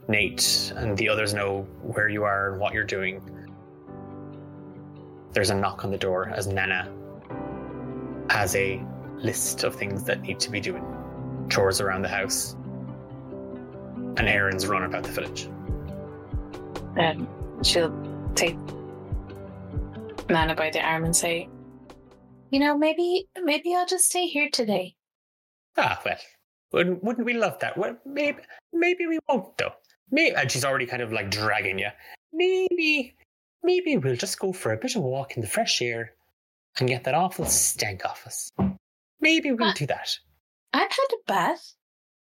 Nate and the others know where you are and what you're doing, there's a knock on the door as Nana has a list of things that need to be doing chores around the house and errands run about the village. Um, she'll take Nana by the arm and say, "You know, maybe maybe I'll just stay here today." Ah, well, wouldn't, wouldn't we love that? Well, maybe, maybe we won't, though. Maybe, and she's already kind of like dragging you. Maybe, maybe we'll just go for a bit of a walk in the fresh air and get that awful stank off us. Maybe we'll do that. I've had a bath.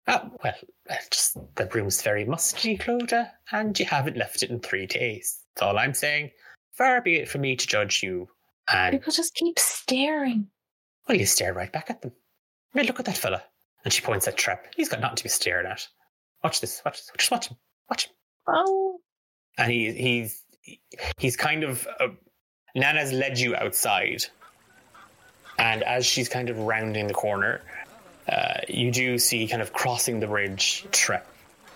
Ah, well, uh, just the room's very musty, Clodagh, and you haven't left it in three days. That's all I'm saying. Far be it from me to judge you. And People just keep staring. well, you stare right back at them. I mean, look at that fella. And she points at Trep. He's got nothing to be stared at. Watch this. Watch this. Just watch him. Watch him. Oh, And he, he's he's kind of uh, Nana's led you outside, and as she's kind of rounding the corner, uh, you do see kind of crossing the bridge Trep,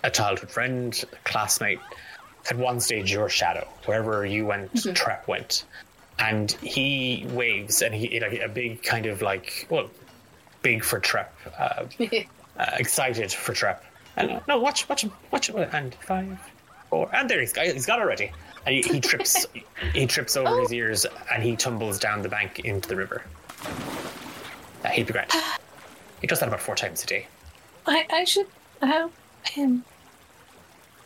a childhood friend, a classmate. At one stage, your shadow, wherever you went, Trep went, and he waves, and he like a big kind of like well, big for Trep, uh, uh, excited for Trep. No, watch, watch him, watch him, and five, four, and there he's got, he's got already. And he, he trips, he trips over his ears, and he tumbles down the bank into the river. Uh, he'd be great. He does that about four times a day. I I should help him.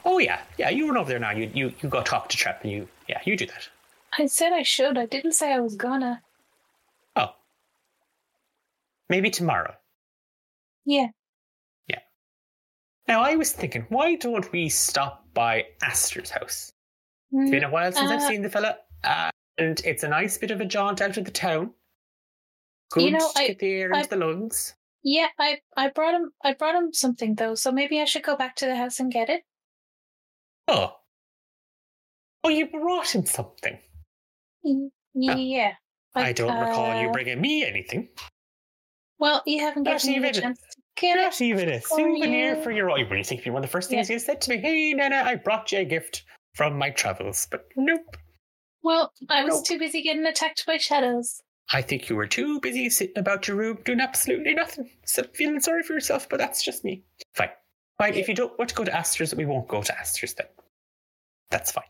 Oh yeah, yeah. You run over there now. You you you go talk to Trep, and you yeah, you do that. I said I should. I didn't say I was gonna. Oh, maybe tomorrow. Yeah. Now I was thinking, why don't we stop by Aster's house? It's been a while since I've Uh, seen the fella, uh, and it's a nice bit of a jaunt out of the town. Good You know, to I- get the air I- into the lungs. Yeah, I I brought him. I brought him something though, so maybe I should go back to the house and get it. Oh, oh, you brought him something. Yeah. I Like, don't recall you uh, bringing me anything. Well, you haven't given me a chance to it. Not even a souvenir you. for your. Oh, you think one of the first things you said to me? Hey, Nana, I brought you a gift from my travels, but nope. Well, I was Nope. too busy getting attacked by shadows. I think you were too busy sitting about your room doing absolutely nothing, except feeling sorry for yourself, but that's just me. Fine. Fine, if you don't want to go to Aster's, we won't go to Aster's then. That's fine.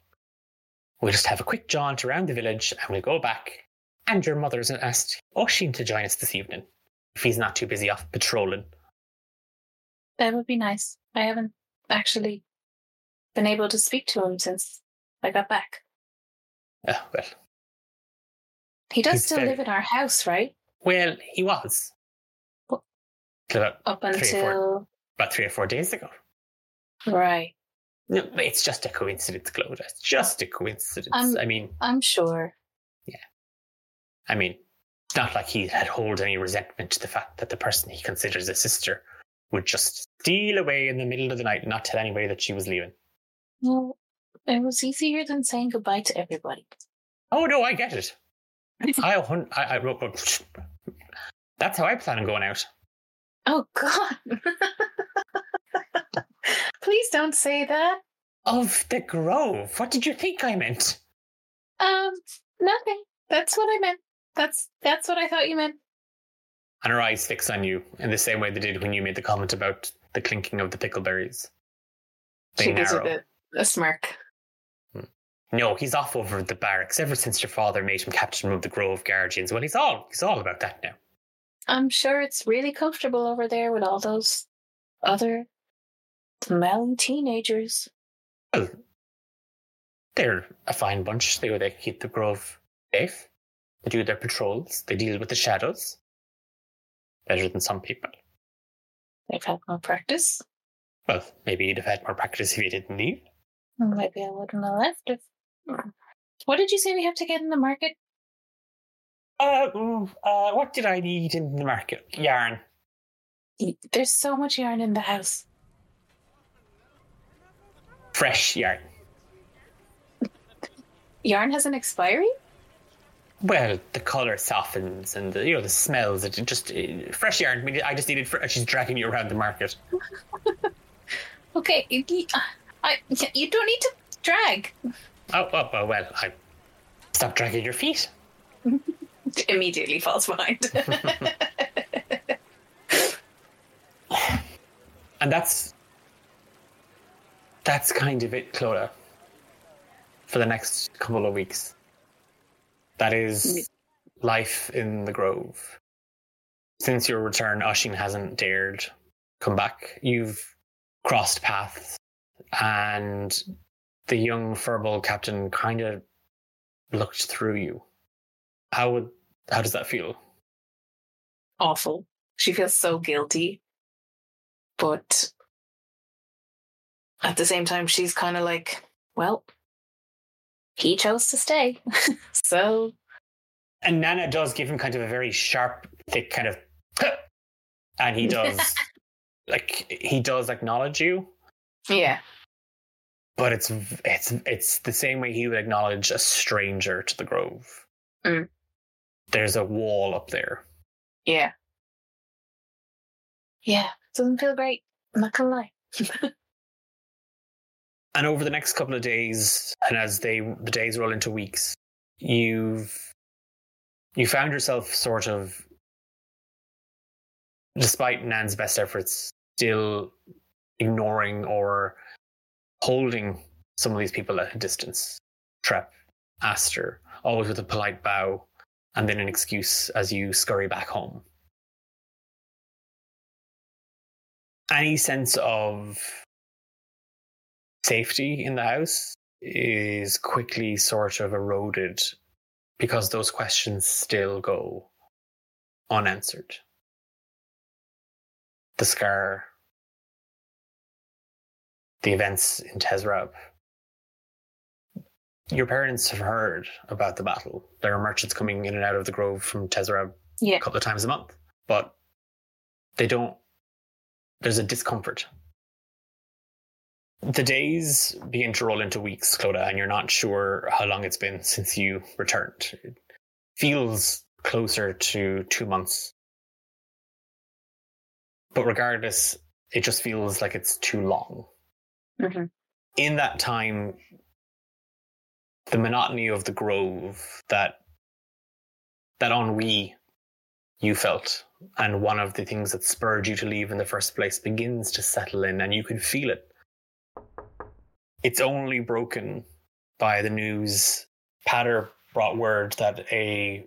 We'll just have a quick jaunt around the village and we'll go back. And your mother's asked Oisin to join us this evening, if he's not too busy off patrolling. That would be nice. I haven't actually been able to speak to him since I got back. Oh, well. He does He's still very- live in our house, right? Well, he was. About, Up Three or until about three or four days ago. right. No, it's just a coincidence, Clodagh. It's just a coincidence. Um, I mean, I'm sure. Yeah. I mean, it's not like he had hold any resentment to the fact that the person he considers a sister would just steal away in the middle of the night and not tell anybody that she was leaving. Well, it was easier than saying goodbye to everybody. Oh no, I get it. I, hun- I, I wrote. That's how I plan on going out. Oh God! Please don't say that. Of the Grove. What did you think I meant? Um, nothing. That's what I meant. That's that's what I thought you meant. And her eyes fix on you in the same way they did when you made the comment about the clinking of the pickleberries. They She gives narrow. it a, a smirk. Hmm. No, he's off over the barracks ever since your father made him captain of the Grove Guardians. Well, he's all he's all about that now. I'm sure it's really comfortable over there with all those other smelly teenagers. Well, they're a fine bunch. They go they keep the Grove safe. They do their patrols. They deal with the shadows. Better than some people. They've had more practice. Well, maybe you'd have had more practice if you didn't leave. Maybe I wouldn't have left if. What did you say we have to get in the market? Uh, uh, what did I need in the market? Yarn. There's so much yarn in the house. Fresh yarn. Yarn has an expiry? Well, the color softens and the, you know the smells. It just fresh yarn. I, mean, I just needed. Fr- she's dragging you around the market. Okay, you, I, you don't need to drag. Oh, oh, oh well, I stop dragging your feet. Immediately falls behind. And that's that's kind of it, Clodagh. For the next couple of weeks. That is mm-hmm. life in the Grove. Since your return, Oisin hasn't dared come back. You've crossed paths, and the young furball captain kind of looked through you. How would how does that feel? Awful. She feels so guilty. But at the same time, she's kind of like, well, he chose to stay. so, And Nana does give him kind of a very sharp, thick kind of, and he does, like he does acknowledge you, yeah. but it's it's it's the same way he would acknowledge a stranger to the grove. Mm. There's a wall up there. Yeah. Yeah, doesn't feel great. I'm not gonna lie. And over the next couple of days, and as they the days roll into weeks, you've you found yourself sort of, despite Nan's best efforts, still ignoring or holding some of these people at a distance. Trep, Aster, always with a polite bow, and then an excuse as you scurry back home. Any sense of safety in the house is quickly sort of eroded because those questions still go unanswered. The scar, the events in Tezrab. Your parents have heard about the battle. There are merchants coming in and out of the grove from Tezrab Yeah. a couple of times a month, but they don't. There's a discomfort. The days begin to roll into weeks, Clodagh, and you're not sure how long it's been since you returned. It feels closer to two months. But regardless, it just feels like it's too long. Mhm. In that time, the monotony of the grove, that that ennui you felt, and one of the things that spurred you to leave in the first place begins to settle in, and you can feel it. It's only broken by the news. Patter brought word that a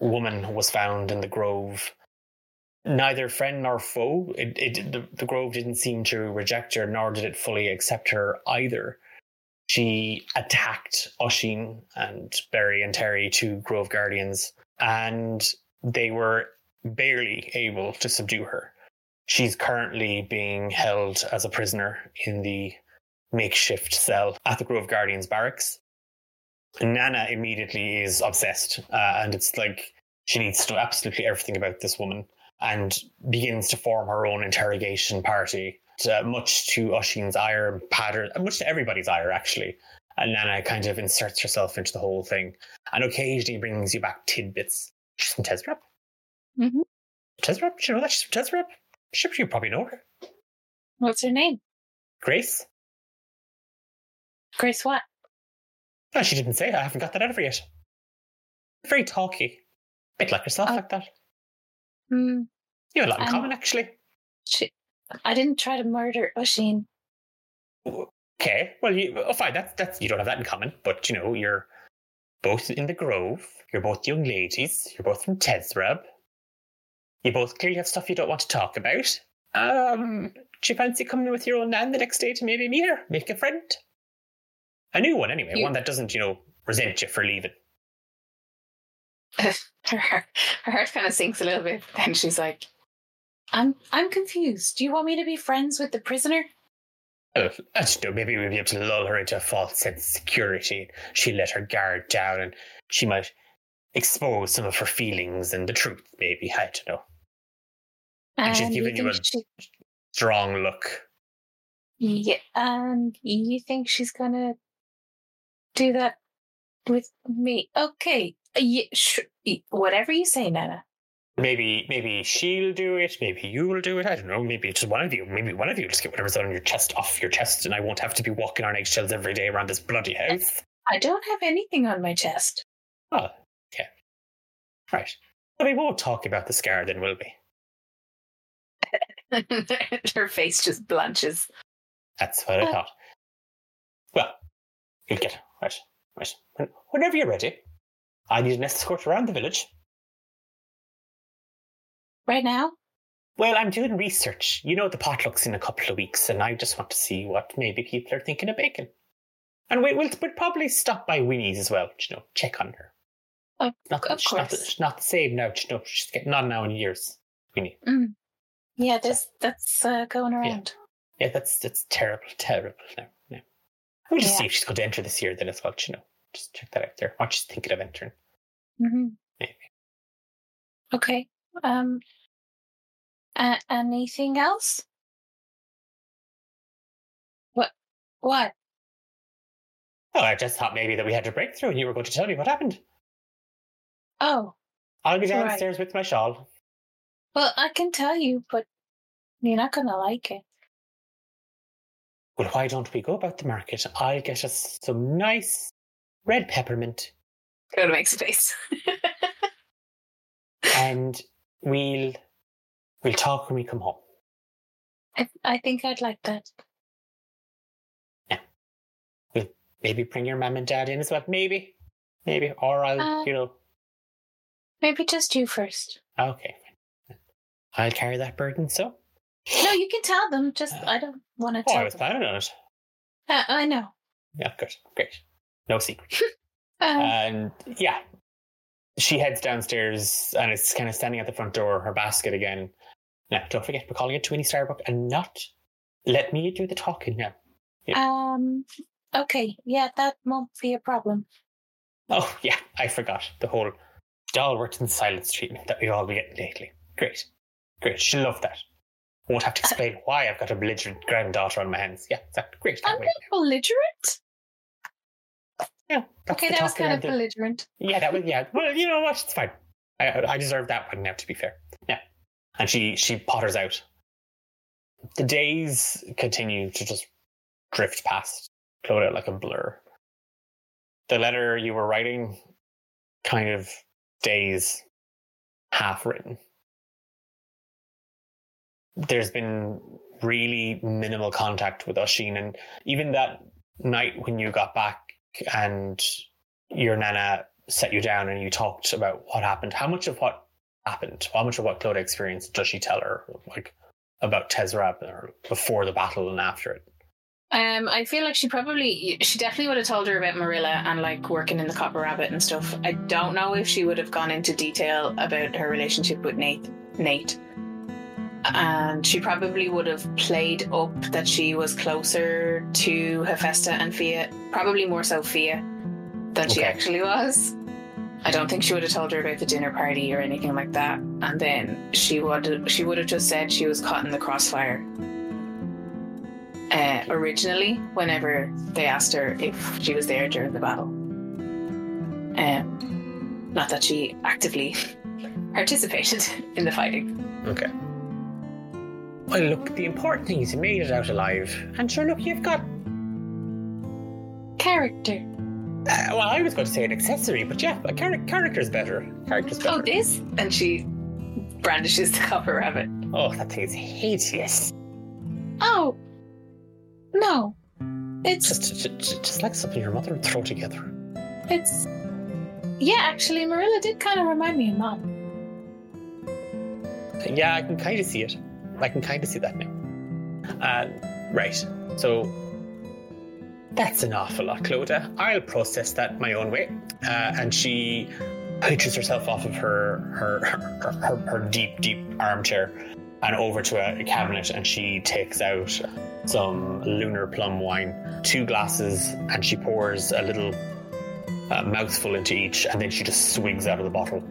woman was found in the grove. Neither friend nor foe. It, it the, the grove didn't seem to reject her, nor did it fully accept her either. She attacked Oisin and Barry and Terry, two Grove Guardians, and they were barely able to subdue her. She's currently being held as a prisoner in the makeshift cell at the Grove Guardians barracks. Nana immediately is obsessed, uh, and it's like she needs to know absolutely everything about this woman. and begins to form her own interrogation party, to, much to Oisin's ire, pattern, much to everybody's ire, actually. And Nana kind of inserts herself into the whole thing and occasionally brings you back tidbits. She's from Tezrab. Mm-hmm. Tezrab? Do you know that she's from Tezrab? Sure, you probably know her. What's her name? Grace? Grace what? No, she didn't say. I haven't got that out of her yet. Very talky. A bit like herself, Oh. like that. Hmm. You have a lot in Um, common, actually. She, I didn't try to murder Oisin. Okay, well, you oh, fine. That's that's you don't have that in common, but you know you're both in the Grove. You're both young ladies. You're both from Tezrab. You both clearly have stuff you don't want to talk about. Um, do you fancy coming with your old nan the next day to maybe meet her, make a friend? A new one, anyway. You- One that doesn't, you know, resent you for leaving. her, heart, her heart kind of sinks a little bit. Then she's like, I'm I'm confused. Do you want me to be friends with the prisoner? Uh, I don't know, maybe we'll be able to lull her into a false sense of security. She'll let her guard down and she might expose some of her feelings and the truth, maybe. I don't know. And she's giving you think a- she, Strong look. yeah, and you think she's gonna do that with me? Okay, yeah, sh- whatever you say, Nana. Maybe maybe she'll do it, maybe you'll do it. I don't know. Maybe it's just one of you. Maybe one of you just get whatever's on your chest off your chest and I won't have to be walking on eggshells every day around this bloody house. I don't have anything on my chest. Oh, okay. Right. Well, we won't talk about the scar then, will we? her face just blanches. That's what I Uh. thought. Well, you'll get right, right. Whenever you're ready, I need an escort around the village. Right now, Well, I'm doing research. You know, the potluck's in a couple of weeks, and I just want to see what maybe people are thinking of baking. And we, we'll, we'll probably stop by Winnie's as well, you know, check on her. Of- not, of not, course. she's not the same now, you know, she's getting on now in years. Winnie. yeah, this that's uh, going around. Yeah, that's that's terrible, terrible now. Now. We'll just Yeah. see if she's going to enter this year then as well, you know. Just check that out there. What she's thinking of entering. hmm Maybe. Okay. Um. Uh, anything else? What? What? Oh, I just thought maybe that we had a breakthrough and you were going to tell me what happened. Oh, I'll be Right. downstairs with my shawl. well, I can tell you, but you're not gonna like it. Well, why don't we go about the market? I'll get us some nice red peppermint Go to makes a face. and we'll we'll talk when we come home. I I think I'd like that. Yeah. We'll maybe bring your mum and dad in as well. Maybe. Maybe. Or I'll Uh, you know Maybe just you first. okay. I'll carry that burden, so. No, you can tell them. Just I don't want to Oh, I was them. planning on it. Uh, I know. Yeah, good, great. No secret. Uh, and yeah, she heads downstairs and is kind of standing at the front door, her basket again. Now, don't forget, we're calling it Twinny Starbrook and not let me do the talking now. um. Okay. Yeah, that won't be a problem. Oh, yeah, I forgot the whole Dalworth and silence treatment that we've all been getting lately. Great, great. She'll love that. Won't have to explain why I've got a belligerent granddaughter on my hands. Yeah, exactly. Great. I'm wait. belligerent. Yeah, Okay, that was kind of belligerent. Yeah, that was yeah. Well, you know what? It's fine. I I deserve that one now. To be fair, yeah. And she she potters out. The days continue to just drift past, float out like a blur. The letter you were writing, kind of stays half written. There's been really minimal contact with Oisin, and even that night when you got back and your nana set you down and you talked about what happened. How much of what happened, how much of what Clodagh experienced does she tell her, like about Tezrab or before the battle and after it? Um, I feel like she probably, she definitely would have told her about Marilla and like working in the Copper Rabbit and stuff. I don't know if she would have gone into detail about her relationship with Nate. Nate. And she probably would have played up that she was closer to Hephaestus and Fia, probably more so Fia than she actually was. I don't think she would have told her about the dinner party or anything like that. And then she would she would have just said she was caught in the crossfire. Uh, originally, whenever they asked her if she was there during the battle, um, not that she actively participated in the fighting. Okay. Well, look, the important thing is you made it out alive. And sure, look, you've got. Character. Uh, well, I was going to say an accessory, but yeah, a char- character's better. Character's better. Oh, this? And she brandishes the copper rabbit. Oh, that thing is hideous. Oh, no. It's Just, just, just, just like something your mother would throw together. it's. Yeah, actually, Marilla did kind of remind me of Mom. Yeah, I can kind of see it. I can kind of see that now. Uh, right. So that's an awful lot, Clodagh. I'll process that my own way. Uh, and she pitches herself off of her her, her her her deep deep armchair and over to a cabinet, and she takes out some lunar plum wine, two glasses, and she pours a little uh, mouthful into each, and then she just swigs out of the bottle.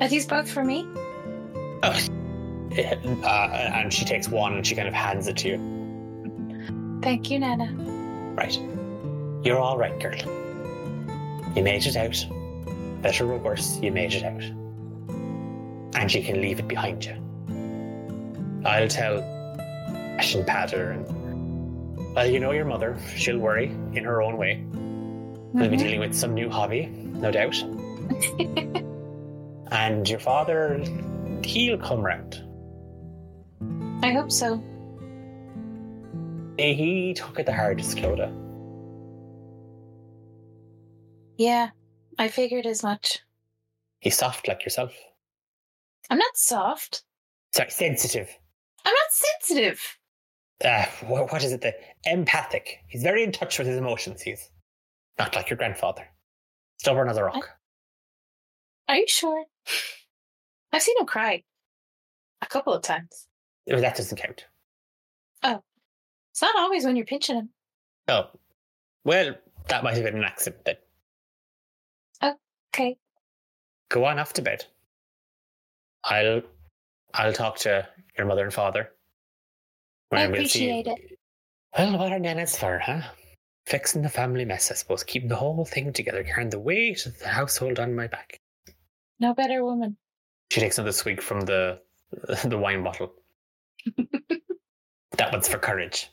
Are these both for me? Uh, and she takes one and she kind of hands it to you. Thank you, Nana. Right. You're all right, girl. You made it out. Better or worse, you made it out. And you can leave it behind you. I'll tell Ash and Patter and well, you know your mother. She'll worry in her own way. We'll be Mhm. dealing with some new hobby, no doubt. and your father, he'll come round. I hope so. He took it the hardest, Clodagh. Yeah, I figured as much. He's soft like yourself. I'm not soft. Sorry, sensitive. I'm not sensitive. Uh, what, what is it? The empathic. He's very in touch with his emotions. He's not like your grandfather. Stubborn as a rock. Are you sure? I've seen him cry a couple of times. Oh, That doesn't count. Oh, it's not always when you're pinching him. Oh, well, that might have been an accident then. Okay. Go on off to bed. I'll, I'll talk to your mother and father. I And we'll appreciate it. Well, what are nanas for, huh? Fixing the family mess, I suppose. Keeping the whole thing together, carrying the weight of the household on my back. No better woman. She takes another swig from the the wine bottle. that one's for courage.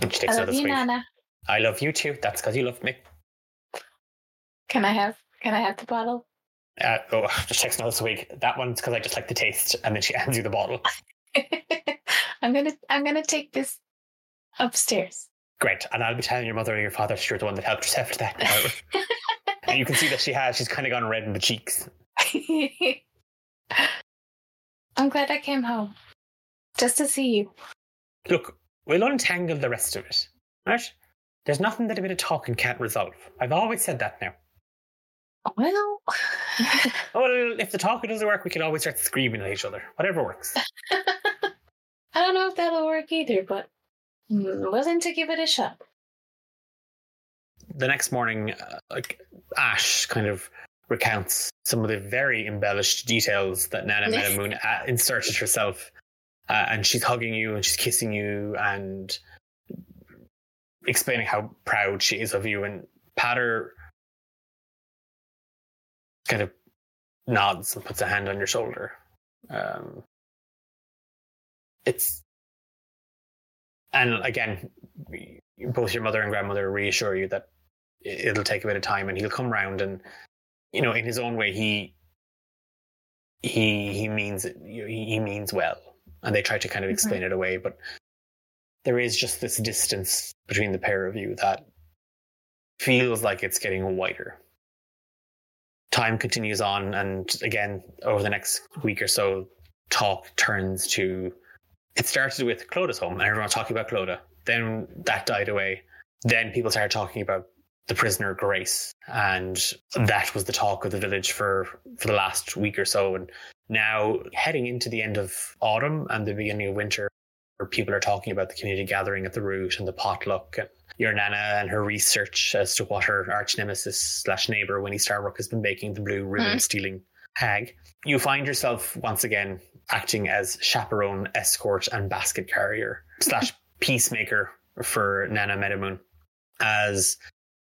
And she takes I love another you, swig. Nana. I love you too. That's because you love me. Can I have? Can I have the bottle? Uh, oh, just takes another swig. That one's because I just like the taste. And then she hands you the bottle. I'm gonna. I'm gonna take this upstairs. Great. And I'll be telling your mother or your father you're the one that helped herself to that. and you can see that she has. She's kind of gone red in the cheeks. I'm glad I came home just to see you. Look, we'll untangle the rest of it. Right? There's nothing that a bit of talking can't resolve. I've always said that now. Well, Well, if the talking doesn't work, we can always start screaming at each other. Whatever works. I don't know if that'll work either, but I'm willing to give it a shot. the next morning, uh, like Ash kind of recounts some of the very embellished details that Nana Meadowmoon uh, inserted herself, uh, and she's hugging you and she's kissing you and explaining how proud she is of you. And Patter kind of nods and puts a hand on your shoulder. Um, it's and again, both your mother and grandmother reassure you that it'll take a bit of time and he'll come round and you know in his own way he he he means it he means well. And they try to kind of mm-hmm. explain it away but there is just this distance between the pair of you that feels like it's getting wider. Time continues on and again over the next week or so talk turns to it started with Clodagh's home and everyone was talking about Clodagh. Then that died away. Then people started talking about the prisoner Grace, and that was the talk of the village for for the last week or so. And now heading into the end of autumn and the beginning of winter, where people are talking about the community gathering at the root and the potluck, and your nana and her research as to what her arch nemesis slash neighbor Winnie Starbrook has been making the blue ribbon Mm. stealing hag. You find yourself once again acting as chaperone, escort, and basket carrier slash peacemaker for Nana Meadowmoon as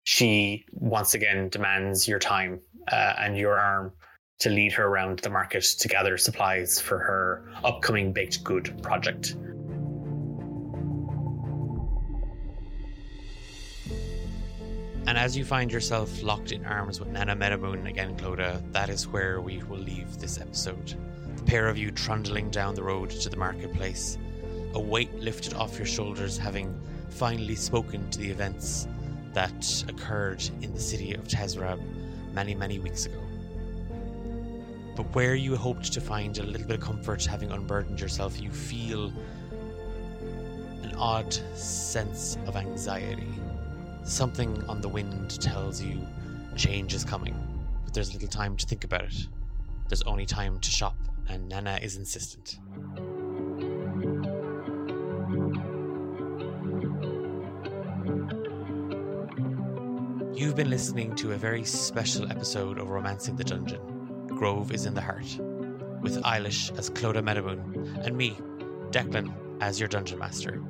she once again demands your time uh, and your arm to lead her around the market to gather supplies for her upcoming baked good project. And as you find yourself locked in arms with Nana Meadowmoon again, Clodagh, that is where we will leave this episode. The pair of you trundling down the road to the marketplace, a weight lifted off your shoulders, having finally spoken to the events that occurred in the city of Tezrab many, many weeks ago. But where you hoped to find a little bit of comfort having unburdened yourself, you feel an odd sense of anxiety. Something on the wind tells you change is coming, but there's little time to think about it. There's only time to shop, and Nana is insistent. You've been listening to a very special episode of Romancing the Dungeon. Grove is in the Heart, with Eilis as Clodagh Meadowmoon, and me, Declan, as your Dungeon Master.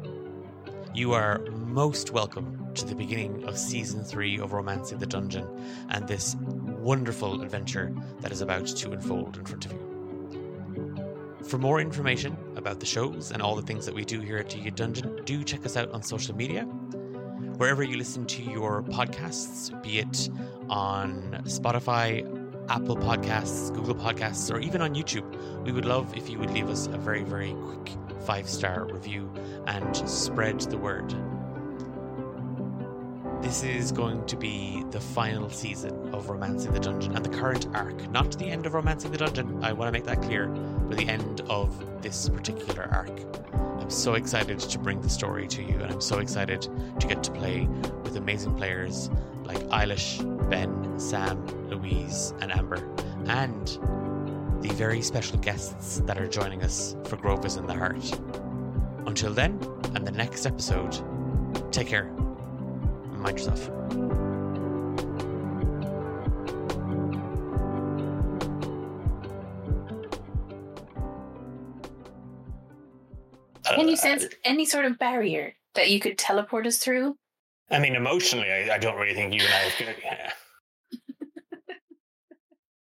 You are most welcome to the beginning of season three of Romancing the Dungeon and this wonderful adventure that is about to unfold in front of you. For more information about the shows and all the things that we do here at D8Dungeon, do check us out on social media. Wherever you listen to your podcasts, be it on Spotify, Apple Podcasts, Google Podcasts, or even on YouTube, we would love if you would leave us a very, very quick five star review and spread the word. This is going to be the final season of Romancing the Dungeon and the current arc. Not the end of Romancing the Dungeon, I want to make that clear, but the end of this particular arc. I'm so excited to bring the story to you, and I'm so excited to get to play with amazing players like Eilis, Ben, Sam, Louise, and Amber, and the very special guests that are joining us for Grove is in the Heart. Until then, and the next episode, take care. Yourself. Can you Uh, sense any sort of barrier that you could teleport us through? I mean, emotionally, I, I don't really think you and I have.